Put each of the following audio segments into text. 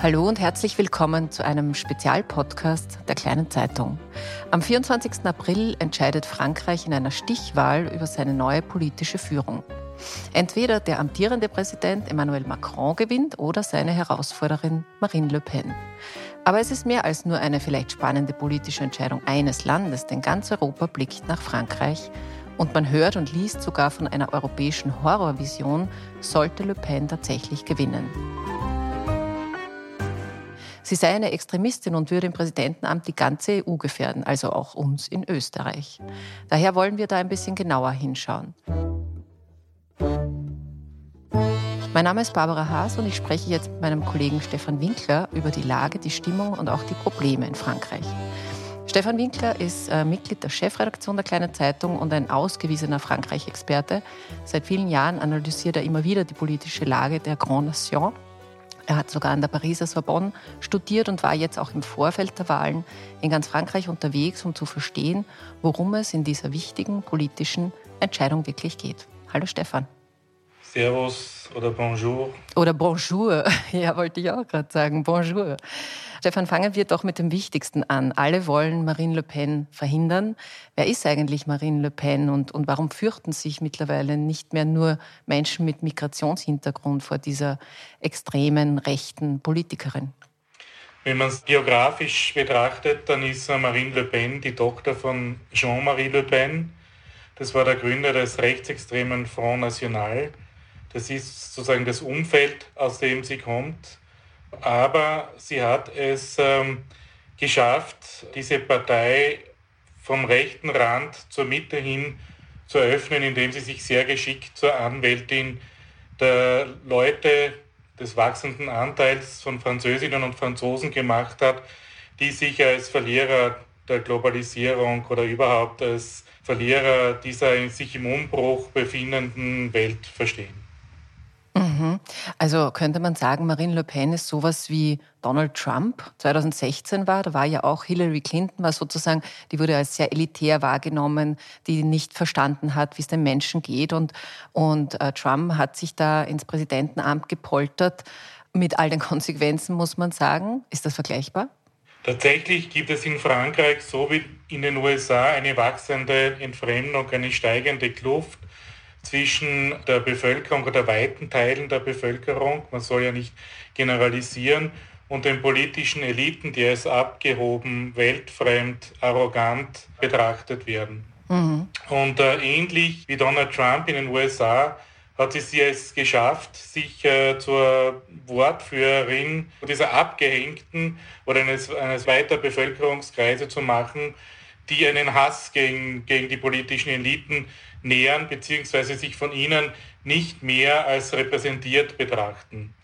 Hallo und herzlich willkommen zu einem Spezialpodcast der Kleinen Zeitung. Am 24. April entscheidet Frankreich in einer Stichwahl über seine neue politische Führung. Entweder der amtierende Präsident Emmanuel Macron gewinnt oder seine Herausforderin Marine Le Pen. Aber es ist mehr als nur eine vielleicht spannende politische Entscheidung eines Landes, denn ganz Europa blickt nach Frankreich und man hört und liest sogar von einer europäischen Horrorvision, sollte Le Pen tatsächlich gewinnen. Sie sei eine Extremistin und würde im Präsidentenamt die ganze EU gefährden, also auch uns in Österreich. Daher wollen wir da ein bisschen genauer hinschauen. Mein Name ist Barbara Haas und ich spreche jetzt mit meinem Kollegen Stefan Winkler über die Lage, die Stimmung und auch die Probleme in Frankreich. Stefan Winkler ist äh, Mitglied der Chefredaktion der Kleinen Zeitung und ein ausgewiesener Frankreich-Experte. Seit vielen Jahren analysiert er immer wieder die politische Lage der Grand Nation er hat sogar an der Pariser Sorbonne studiert und war jetzt auch im Vorfeld der Wahlen in ganz Frankreich unterwegs, um zu verstehen, worum es in dieser wichtigen politischen Entscheidung wirklich geht. Hallo Stefan. Servus oder Bonjour. Oder Bonjour, ja, wollte ich auch gerade sagen. Bonjour. Stefan, fangen wir doch mit dem Wichtigsten an. Alle wollen Marine Le Pen verhindern. Wer ist eigentlich Marine Le Pen und, und warum fürchten sich mittlerweile nicht mehr nur Menschen mit Migrationshintergrund vor dieser extremen rechten Politikerin? Wenn man es geografisch betrachtet, dann ist Marine Le Pen die Tochter von Jean-Marie Le Pen. Das war der Gründer des rechtsextremen Front National. Das ist sozusagen das Umfeld, aus dem sie kommt. Aber sie hat es ähm, geschafft, diese Partei vom rechten Rand zur Mitte hin zu öffnen, indem sie sich sehr geschickt zur Anwältin der Leute des wachsenden Anteils von Französinnen und Franzosen gemacht hat, die sich als Verlierer der Globalisierung oder überhaupt als Verlierer dieser sich im Umbruch befindenden Welt verstehen. Mhm. Also könnte man sagen, Marine Le Pen ist sowas wie Donald Trump 2016 war. Da war ja auch Hillary Clinton, war sozusagen, die wurde als sehr elitär wahrgenommen, die nicht verstanden hat, wie es den Menschen geht. Und, und äh, Trump hat sich da ins Präsidentenamt gepoltert mit all den Konsequenzen, muss man sagen. Ist das vergleichbar? Tatsächlich gibt es in Frankreich so wie in den USA eine wachsende Entfremdung, eine steigende Kluft zwischen der Bevölkerung oder weiten Teilen der Bevölkerung, man soll ja nicht generalisieren, und den politischen Eliten, die als abgehoben, weltfremd, arrogant betrachtet werden. Mhm. Und äh, ähnlich wie Donald Trump in den USA hat sie es geschafft, sich äh, zur Wortführerin dieser abgehängten oder eines, eines weiter Bevölkerungskreise zu machen, die einen Hass gegen, gegen die politischen Eliten nähern beziehungsweise sich von ihnen nicht mehr als repräsentiert betrachten.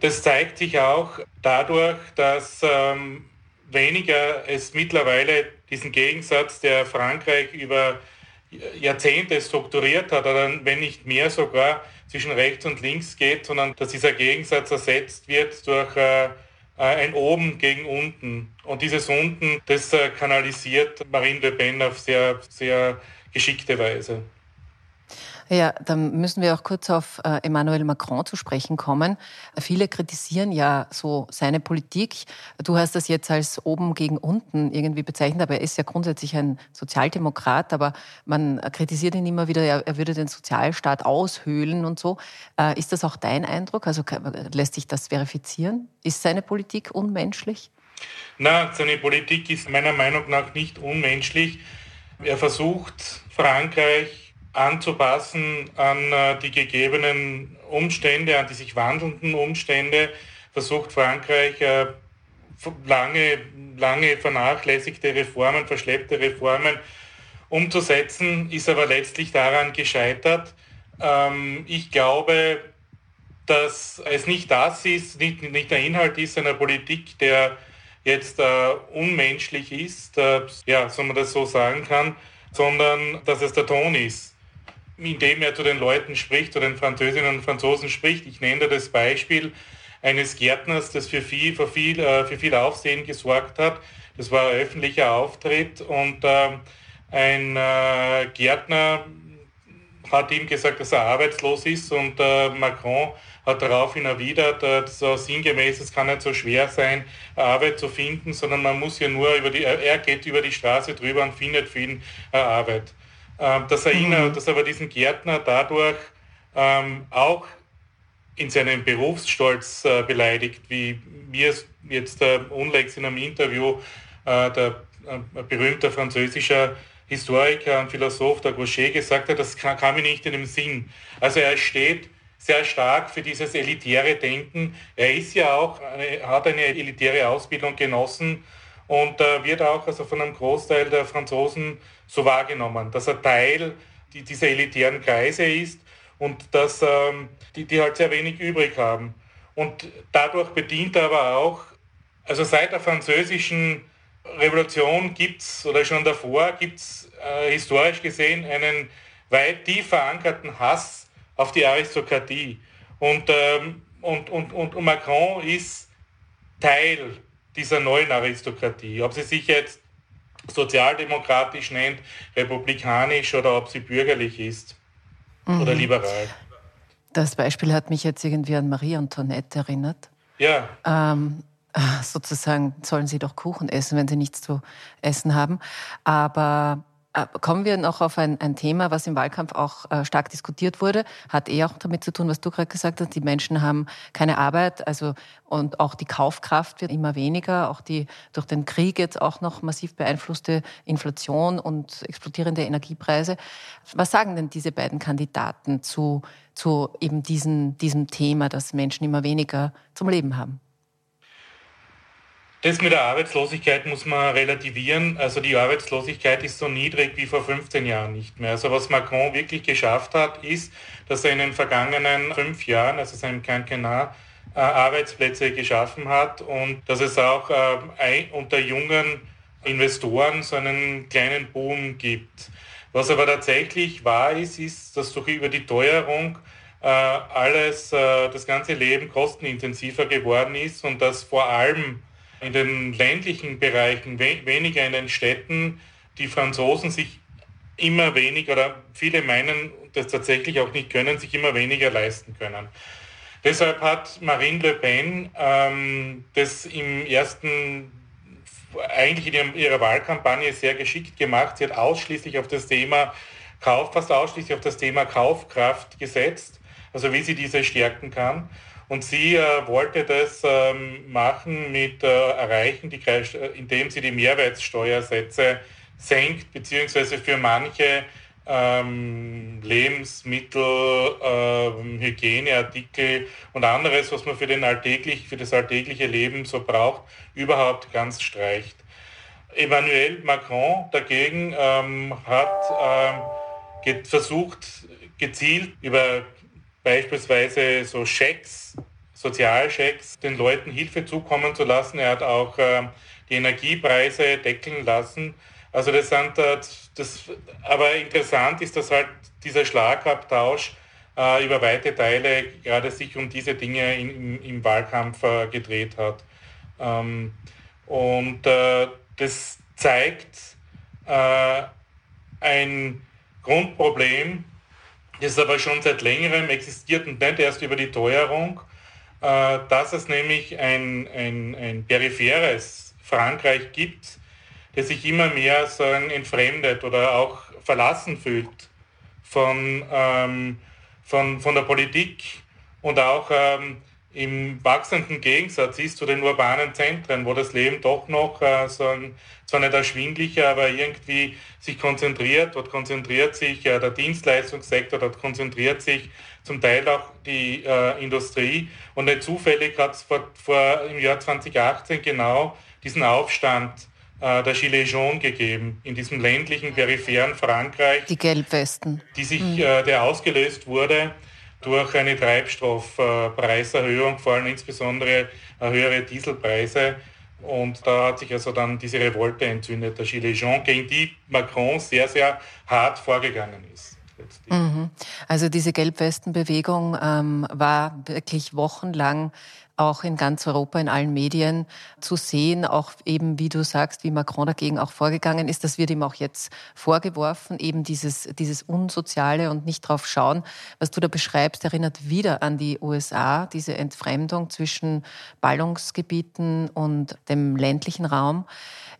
Das zeigt sich auch dadurch, dass ähm, weniger es mittlerweile diesen Gegensatz, der Frankreich über Jahrzehnte strukturiert hat, oder wenn nicht mehr sogar zwischen rechts und links geht, sondern dass dieser Gegensatz ersetzt wird durch äh, ein Oben gegen Unten. Und dieses Unten, das äh, kanalisiert Marine Le Pen auf sehr, sehr geschickte Weise. Ja, dann müssen wir auch kurz auf äh, Emmanuel Macron zu sprechen kommen. Viele kritisieren ja so seine Politik. Du hast das jetzt als oben gegen unten irgendwie bezeichnet, aber er ist ja grundsätzlich ein Sozialdemokrat, aber man kritisiert ihn immer wieder, er, würde den Sozialstaat aushöhlen und so. Äh, ist das auch dein Eindruck? Also lässt sich das verifizieren? Ist seine Politik unmenschlich? Na, seine Politik ist meiner Meinung nach nicht unmenschlich. Er versucht, Frankreich anzupassen an äh, die gegebenen Umstände, an die sich wandelnden Umstände, versucht Frankreich äh, lange, lange vernachlässigte Reformen, verschleppte Reformen umzusetzen, ist aber letztlich daran gescheitert. Ähm, ich glaube, dass es nicht das ist, nicht, nicht der Inhalt ist einer Politik, der jetzt äh, unmenschlich ist, äh, ja, so man das so sagen kann, sondern dass es der Ton ist, in dem er zu den Leuten spricht, zu den Französinnen und Franzosen spricht. Ich nenne das Beispiel eines Gärtners, das für viel, für viel, äh, für viel Aufsehen gesorgt hat. Das war ein öffentlicher Auftritt und äh, ein äh, Gärtner hat ihm gesagt, dass er arbeitslos ist und äh, Macron hat daraufhin erwidert, so sinngemäß, es kann nicht so schwer sein, Arbeit zu finden, sondern man muss ja nur über die, er geht über die Straße drüber und findet ihn Arbeit. Ähm, dass er ihn, mhm. dass aber diesen Gärtner dadurch ähm, auch in seinem Berufsstolz äh, beleidigt, wie mir jetzt äh, unlängst in einem Interview äh, der äh, berühmte französische Historiker und Philosoph, der Gaucher, gesagt hat, das kam, kam mir nicht in den Sinn. Also er steht sehr stark für dieses elitäre Denken. Er ist ja auch, eine, hat eine elitäre Ausbildung genossen und äh, wird auch also von einem Großteil der Franzosen so wahrgenommen, dass er Teil die, dieser elitären Kreise ist und dass ähm, die, die halt sehr wenig übrig haben. Und dadurch bedient er aber auch, also seit der französischen Revolution gibt es, oder schon davor, gibt es äh, historisch gesehen einen weit tief verankerten Hass auf die Aristokratie. Und, ähm, und, und, und Macron ist Teil dieser neuen Aristokratie. Ob sie sich jetzt sozialdemokratisch nennt, republikanisch oder ob sie bürgerlich ist mhm. oder liberal. Das Beispiel hat mich jetzt irgendwie an Marie Antoinette erinnert. Ja. Ähm, sozusagen sollen sie doch Kuchen essen, wenn sie nichts zu essen haben. Aber äh, kommen wir noch auf ein, ein, Thema, was im Wahlkampf auch äh, stark diskutiert wurde, hat eh auch damit zu tun, was du gerade gesagt hast. Die Menschen haben keine Arbeit, also und auch die Kaufkraft wird immer weniger. Auch die durch den Krieg jetzt auch noch massiv beeinflusste Inflation und explodierende Energiepreise. Was sagen denn diese beiden Kandidaten zu, zu eben diesen, diesem Thema, dass Menschen immer weniger zum Leben haben? Das mit der Arbeitslosigkeit muss man relativieren. Also die Arbeitslosigkeit ist so niedrig wie vor 15 Jahren nicht mehr. Also was Macron wirklich geschafft hat, ist, dass er in den vergangenen fünf Jahren, also seinem Quinquennat, äh, Arbeitsplätze geschaffen hat und dass es auch äh, unter jungen Investoren so einen kleinen Boom gibt. Was aber tatsächlich wahr ist, ist, dass durch über die Teuerung äh, alles, das ganze Leben kostenintensiver geworden ist und dass vor allem in den ländlichen Bereichen, we weniger in den Städten, die Franzosen sich immer weniger, oder viele meinen das tatsächlich auch nicht können, sich immer weniger leisten können. Deshalb hat Marine Le Pen ähm, das im ersten, eigentlich in ihrer Wahlkampagne sehr geschickt gemacht. Sie hat ausschließlich auf das Thema Kauf, fast ausschließlich auf das Thema Kaufkraft gesetzt, also wie sie diese stärken kann. Und sie äh, wollte das ähm, machen mit äh, Erreichen, die, äh, indem sie die Mehrwertsteuersätze senkt, beziehungsweise für manche ähm, Lebensmittel, ähm, Hygieneartikel und anderes, was man für, den alltäglich, für das alltägliche Leben so braucht, überhaupt ganz streicht. Emmanuel Macron dagegen ähm, hat ähm, versucht, gezielt über beispielsweise so Schecks, Sozialschecks, den Leuten Hilfe zukommen zu lassen. Er hat auch äh, die Energiepreise deckeln lassen. Also das sind äh, das, aber interessant ist, dass halt dieser Schlagabtausch äh, über weite Teile gerade sich um diese Dinge in, im, im, Wahlkampf äh, gedreht hat. Ähm, und äh, das zeigt äh, ein Grundproblem das aber schon seit längerem existiert und nicht erst über die Teuerung, äh, dass es nämlich ein, ein, ein peripheres Frankreich gibt, das sich immer mehr sagen, entfremdet oder auch verlassen fühlt von, ähm, von, von der Politik und auch ähm, im wachsenden Gegensatz ist zu den urbanen Zentren, wo das Leben doch noch äh, so ein, zwar nicht erschwinglicher, aber irgendwie sich konzentriert. Dort konzentriert sich äh, der Dienstleistungssektor, dort konzentriert sich zum Teil auch die äh, Industrie. Und nicht zufällig hat es vor, vor, im Jahr 2018 genau diesen Aufstand äh, der Gilets jaunes gegeben, in diesem ländlichen, peripheren Frankreich. Die Gelbwesten. Die sich, mhm. äh, der ausgelöst wurde durch eine Treibstoffpreiserhöhung, vor allem insbesondere höhere Dieselpreise. Und da hat sich also dann diese Revolte entzündet, der Gilets jaunes, gegen die Macron sehr, sehr hart vorgegangen ist. Mhm. Also diese Gelbwestenbewegung ähm, war wirklich wochenlang auch in ganz Europa, in allen Medien zu sehen, auch eben, wie du sagst, wie Macron dagegen auch vorgegangen ist. Das wird ihm auch jetzt vorgeworfen, eben dieses, dieses Unsoziale und nicht drauf schauen. Was du da beschreibst, erinnert wieder an die USA, diese Entfremdung zwischen Ballungsgebieten und dem ländlichen Raum.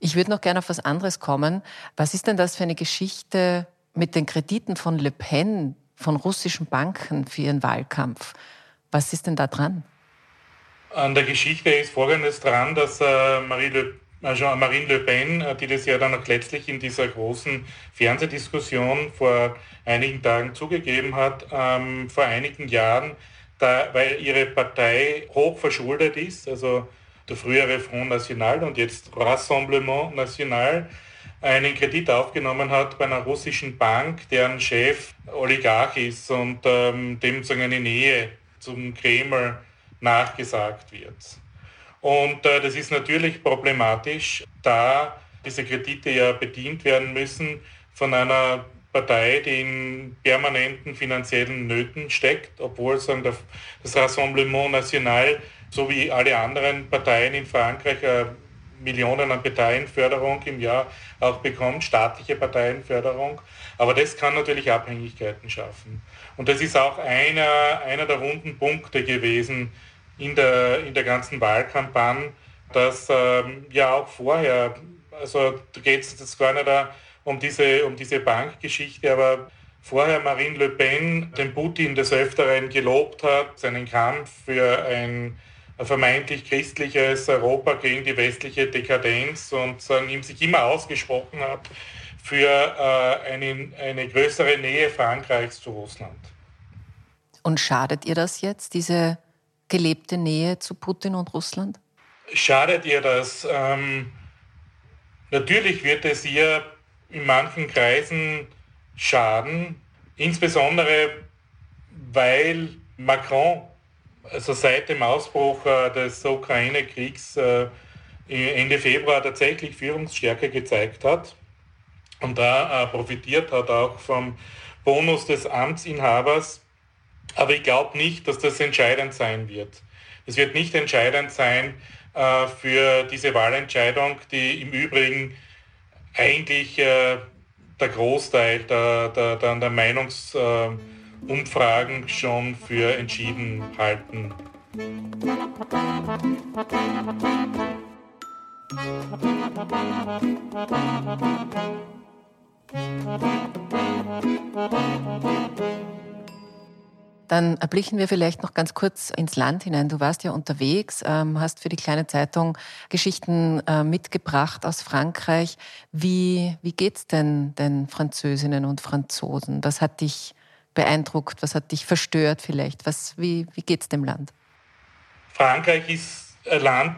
Ich würde noch gerne auf was anderes kommen. Was ist denn das für eine Geschichte mit den Krediten von Le Pen, von russischen Banken für ihren Wahlkampf? Was ist denn da dran? An der Geschichte ist Folgendes dran, dass äh, Marie Le, also Marine Le Pen, äh, die das ja dann auch letztlich in dieser großen Fernsehdiskussion vor einigen Tagen zugegeben hat, ähm, vor einigen Jahren, da, weil ihre Partei hoch verschuldet ist, also der frühere Front National und jetzt Rassemblement National, einen Kredit aufgenommen hat bei einer russischen Bank, deren Chef Oligarch ist und ähm, dem sozusagen eine Nähe zum Kreml nachgesagt wird. Und äh, das ist natürlich problematisch, da diese Kredite ja bedient werden müssen von einer Partei, die in permanenten finanziellen Nöten steckt, obwohl sagen, das Rassemblement National so wie alle anderen Parteien in Frankreich äh, Millionen an Parteienförderung im Jahr auch bekommt, staatliche Parteienförderung. Aber das kann natürlich Abhängigkeiten schaffen. Und das ist auch einer, einer der runden Punkte gewesen, in der, in der ganzen Wahlkampagne, dass ähm, ja auch vorher, also da geht es jetzt gar nicht um diese, um diese Bankgeschichte, aber vorher Marine Le Pen den Putin des Öfteren gelobt hat, seinen Kampf für ein vermeintlich christliches Europa gegen die westliche Dekadenz und sagen, ihm sich immer ausgesprochen hat für äh, eine, eine größere Nähe Frankreichs zu Russland. Und schadet ihr das jetzt, diese gelebte Nähe zu Putin und Russland? Schadet ihr das? Ähm, natürlich wird es ihr in manchen Kreisen schaden, insbesondere weil Macron, also seit dem Ausbruch äh, des Ukraine-Kriegs äh, Ende Februar tatsächlich Führungsstärke gezeigt hat und da äh, profitiert hat auch vom Bonus des Amtsinhabers aber ich glaube nicht, dass das entscheidend sein wird. Es wird nicht entscheidend sein äh, für diese Wahlentscheidung, die im Übrigen eigentlich äh, der Großteil der, der, der, der Meinungsumfragen äh, schon für entschieden halten. Dann erblicken wir vielleicht noch ganz kurz ins Land hinein. Du warst ja unterwegs, ähm, hast für die kleine Zeitung Geschichten äh, mitgebracht aus Frankreich. Wie, wie geht's denn den Französinnen und Franzosen? Was hat dich beeindruckt? Was hat dich verstört vielleicht? Was, wie, wie geht's dem Land? Frankreich ist ein Land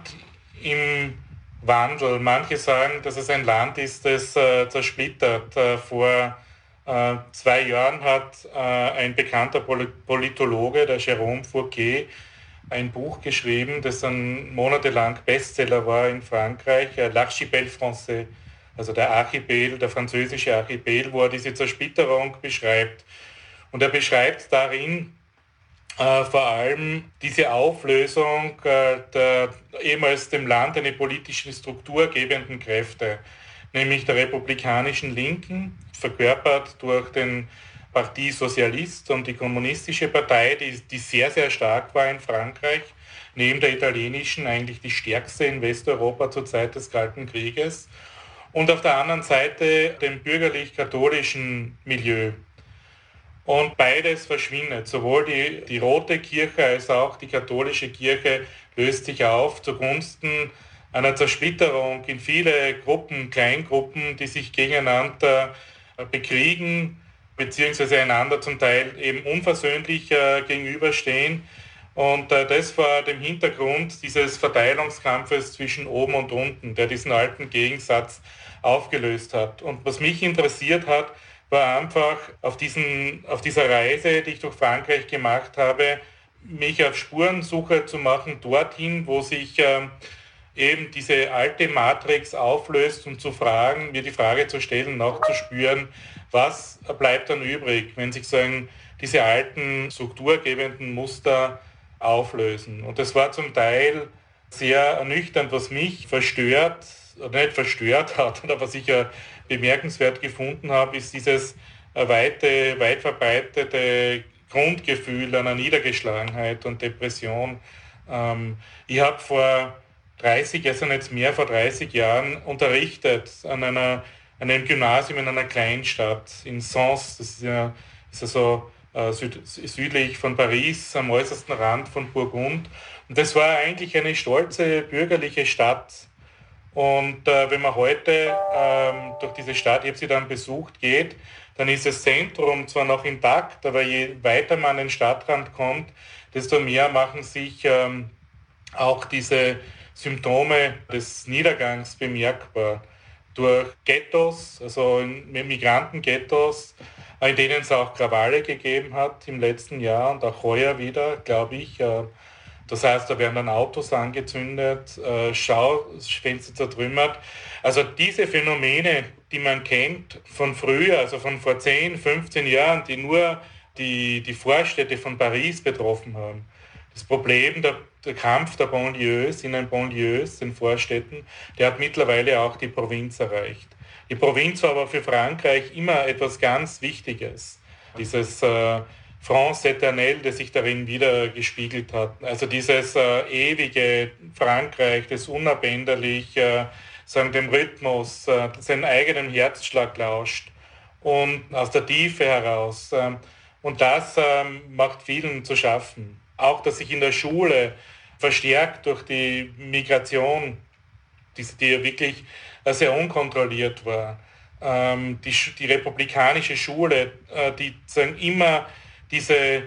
im Wandel. Manche sagen, dass es ein Land ist, das äh, zersplittert. Äh, vor äh, zwei Jahren hat äh, ein bekannter Politologe, der Jérôme Fourquet, ein Buch geschrieben, das dann monatelang Bestseller war in Frankreich, äh, L'Archipel français, also der Archipel, der französische Archipel, wo er diese Zersplitterung beschreibt. Und er beschreibt darin äh, vor allem diese Auflösung äh, der ehemals dem Land eine politische Struktur gebenden Kräfte, nämlich der republikanischen Linken, verkörpert durch den Parti Sozialist und die kommunistische Partei, die, die sehr, sehr stark war in Frankreich, neben der italienischen eigentlich die stärkste in Westeuropa zur Zeit des Kalten Krieges. Und auf der anderen Seite dem bürgerlich-katholischen Milieu. Und beides verschwindet. Sowohl die, die rote Kirche als auch die katholische Kirche löst sich auf zugunsten einer Zersplitterung in viele Gruppen, Kleingruppen, die sich gegeneinander bekriegen, beziehungsweise einander zum Teil eben unversöhnlich äh, gegenüberstehen. Und äh, das vor dem Hintergrund dieses Verteilungskampfes zwischen oben und unten, der diesen alten Gegensatz aufgelöst hat. Und was mich interessiert hat, war einfach auf, diesen, auf dieser Reise, die ich durch Frankreich gemacht habe, mich auf Spurensuche zu machen, dorthin, wo sich äh, eben diese alte Matrix auflöst und zu fragen, mir die Frage zu stellen, nachzuspüren, was bleibt dann übrig, wenn sich sagen, diese alten strukturgebenden Muster auflösen. Und das war zum Teil sehr ernüchternd, was mich verstört, nicht verstört hat, oder was ich ja bemerkenswert gefunden habe, ist dieses weite, weit verbreitete Grundgefühl einer Niedergeschlagenheit und Depression. Ähm, ich habe vor 30, also jetzt mehr vor 30 Jahren unterrichtet an einer, einem Gymnasium in einer Kleinstadt in Sens, das ist ja, ist ja so äh, süd, südlich von Paris, am äußersten Rand von Burgund. Und das war eigentlich eine stolze bürgerliche Stadt. Und äh, wenn man heute ähm, durch diese Stadt, ich habe sie dann besucht, geht, dann ist das Zentrum zwar noch intakt, aber je weiter man an den Stadtrand kommt, desto mehr machen sich ähm, auch diese Symptome des Niedergangs bemerkbar. Durch Ghettos, also Migrantenghettos, in denen es auch Krawalle gegeben hat im letzten Jahr und auch heuer wieder, glaube ich. Äh, das heißt, da werden dann Autos angezündet, äh, Schaufenster zertrümmert. Also diese Phänomene, die man kennt von früher, also von vor 10, 15 Jahren, die nur die, die Vorstädte von Paris betroffen haben. Das Problem, der, der Kampf der Banlieues in den Banlieues, den Vorstädten, der hat mittlerweile auch die Provinz erreicht. Die Provinz war aber für Frankreich immer etwas ganz Wichtiges. Dieses äh, France éternel, das sich darin wieder gespiegelt hat. Also dieses äh, ewige Frankreich, das unabänderlich äh, sagen, dem Rhythmus, äh, seinen eigenen Herzschlag lauscht und aus der Tiefe heraus. Ähm, und das ähm, macht vielen zu schaffen. Auch, dass sich in der Schule verstärkt durch die Migration, die, die ja wirklich äh, sehr unkontrolliert war, ähm, die, die republikanische Schule, äh, die sagen, immer diese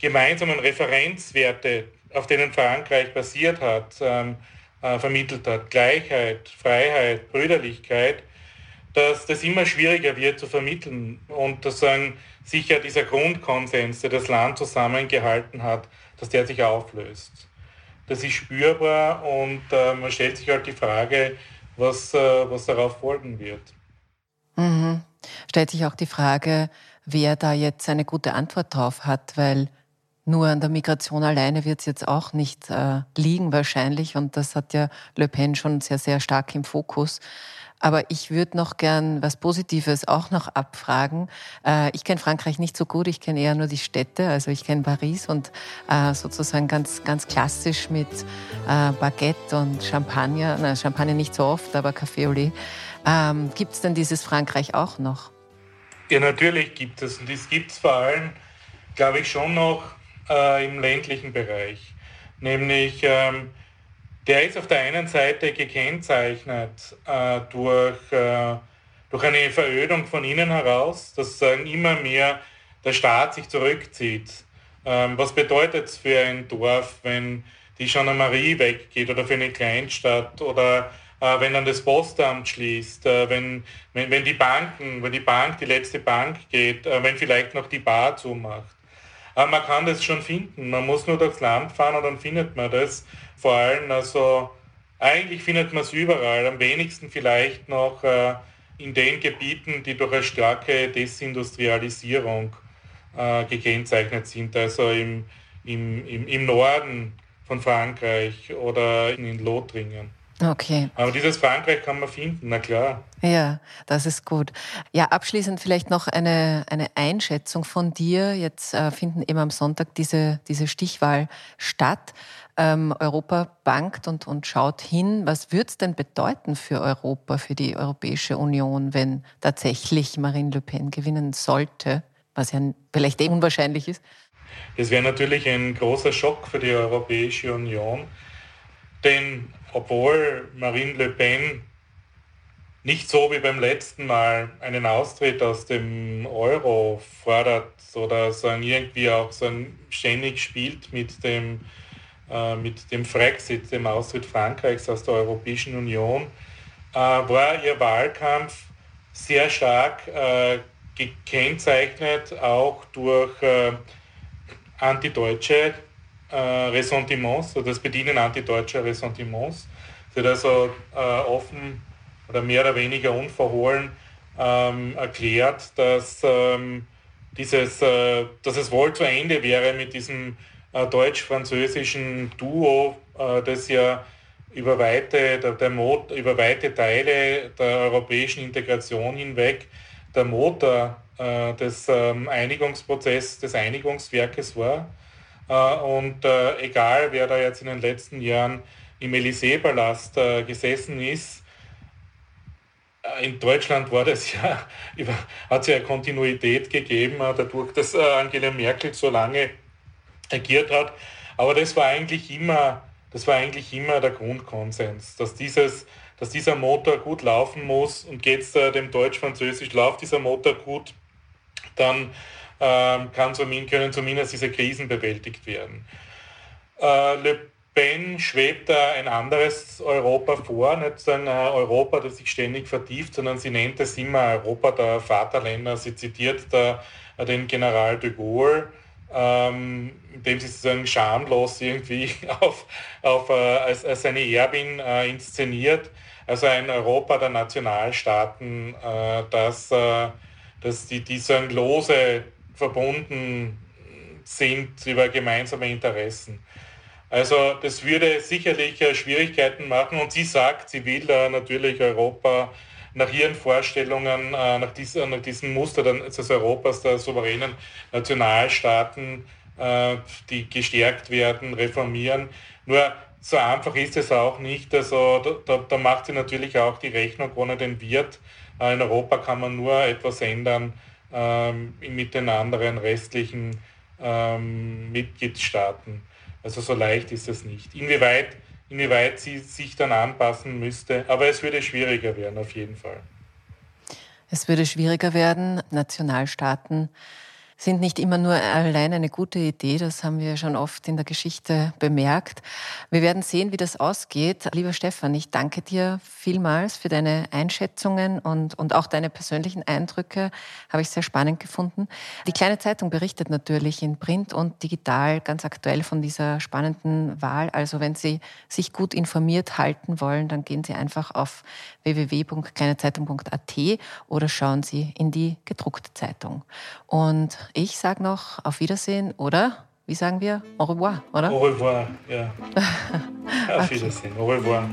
gemeinsamen Referenzwerte, auf denen Frankreich basiert hat, ähm, äh, vermittelt hat, Gleichheit, Freiheit, Brüderlichkeit, dass das immer schwieriger wird zu vermitteln und dass sagen, sicher dieser Grundkonsens, der das Land zusammengehalten hat, dass der sich auflöst. Das ist spürbar und äh, man stellt sich halt die Frage, was, äh, was darauf folgen wird. Mhm. Stellt sich auch die Frage, wer da jetzt eine gute Antwort drauf hat, weil nur an der Migration alleine wird es jetzt auch nicht äh, liegen wahrscheinlich und das hat ja Le Pen schon sehr, sehr stark im Fokus. Aber ich würde noch gern was Positives auch noch abfragen. Äh, ich kenne Frankreich nicht so gut, ich kenne eher nur die Städte. Also ich kenne Paris und äh, sozusagen ganz, ganz klassisch mit äh, Baguette und Champagner. Na, Champagner nicht so oft, aber Café au lait. Ähm, gibt es denn dieses Frankreich auch noch? Ja, natürlich gibt es. Und das gibt es vor allem, glaube ich, schon noch äh, im ländlichen Bereich. Nämlich, ähm, der ist auf der einen Seite gekennzeichnet äh, durch, äh, durch eine Verödung von innen heraus, dass sagen, immer mehr der Staat sich zurückzieht. Ähm, was bedeutet es für ein Dorf, wenn die Gendarmerie weggeht oder für eine Kleinstadt oder wenn dann das Postamt schließt, äh, wenn, wenn, wenn die Banken, wenn die Bank, die letzte Bank geht, äh, wenn vielleicht noch die Bar zumacht. Aber man kann das schon finden. Man muss nur durchs Land fahren und dann findet man das. Vor allem, also eigentlich findet man es überall. Am wenigsten vielleicht noch äh, in den Gebieten, die durch eine starke Desindustrialisierung äh, gekennzeichnet sind. Also im, im, im, im Norden von Frankreich oder in Lothringen. Okay. Aber dieses Frankreich kann man finden, na klar. Ja, das ist gut. Ja, abschließend vielleicht noch eine, eine Einschätzung von dir. Jetzt äh, finden eben am Sonntag diese, diese Stichwahl statt. Ähm, Europa bankt und, und schaut hin. Was würde es denn bedeuten für Europa, für die Europäische Union, wenn tatsächlich Marine Le Pen gewinnen sollte, was ja vielleicht eh unwahrscheinlich ist? Es wäre natürlich ein großer Schock für die Europäische Union, denn obwohl Marine Le Pen nicht so wie beim letzten Mal einen Austritt aus dem Euro fordert oder irgendwie auch sagen, ständig spielt mit dem, äh, mit dem Frexit, dem Austritt Frankreichs aus der Europäischen Union, äh, war ihr Wahlkampf sehr stark äh, gekennzeichnet, auch durch äh, antideutsche äh, Ressentiments oder das Bedienen antideutscher Ressentiments. Sie also äh, offen oder mehr oder weniger unverhohlen ähm, erklärt, dass, ähm, dieses, äh, dass es wohl zu Ende wäre mit diesem äh, deutsch-französischen Duo, äh, das ja über weite, der, der Mot, über weite Teile der europäischen Integration hinweg der Motor äh, des ähm, Einigungsprozesses, des Einigungswerkes war. Äh, und äh, egal, wer da jetzt in den letzten Jahren im Élysée-Palast äh, gesessen ist, in Deutschland war das ja, hat es ja Kontinuität gegeben, dadurch, dass Angela Merkel so lange agiert hat. Aber das war eigentlich immer, das war eigentlich immer der Grundkonsens, dass, dieses, dass dieser Motor gut laufen muss und geht es dem Deutsch-Französisch, läuft dieser Motor gut, dann kann zumindest, können zumindest diese Krisen bewältigt werden. Äh, Le Pen schwebt ein anderes Europa vor, nicht ein Europa, das sich ständig vertieft, sondern sie nennt es immer Europa der Vaterländer. Sie zitiert da den General de Gaulle, ähm, indem sie sozusagen schamlos irgendwie auf, auf, äh, als, als eine Erbin äh, inszeniert. Also ein Europa der Nationalstaaten, äh, das, äh, das die, die sagen, lose verbunden sind über gemeinsame Interessen. Also das würde sicherlich äh, Schwierigkeiten machen und sie sagt, sie will äh, natürlich Europa nach ihren Vorstellungen, äh, nach, diesem Muster des Europas der souveränen Nationalstaaten, die gestärkt werden, reformieren. Nur so einfach ist es auch nicht. Also da, da macht sie natürlich auch die Rechnung ohne den Wirt. In Europa kann man nur etwas ändern, ähm, mit den anderen restlichen ähm, Mitgliedstaaten. Also so leicht ist es nicht. Inwieweit, inwieweit sie sich dann anpassen müsste, aber es würde schwieriger werden auf jeden Fall. Es würde schwieriger werden. Nationalstaaten sind nicht immer nur allein eine gute Idee, das haben wir schon oft in der Geschichte bemerkt. Wir werden sehen, wie das ausgeht. Lieber Stefan, ich danke dir vielmals für deine Einschätzungen und, und auch deine persönlichen Eindrücke, habe ich sehr spannend gefunden. Die kleine Zeitung berichtet natürlich in Print und digital ganz aktuell von dieser spannenden Wahl. Also wenn Sie sich gut informiert halten wollen, dann gehen Sie einfach auf www.kleinezeitung.at oder schauen Sie in die gedruckte Zeitung. Und ich sage noch auf Wiedersehen oder wie sagen wir? Au revoir, oder? Au revoir, ja. auf Wiedersehen, au revoir.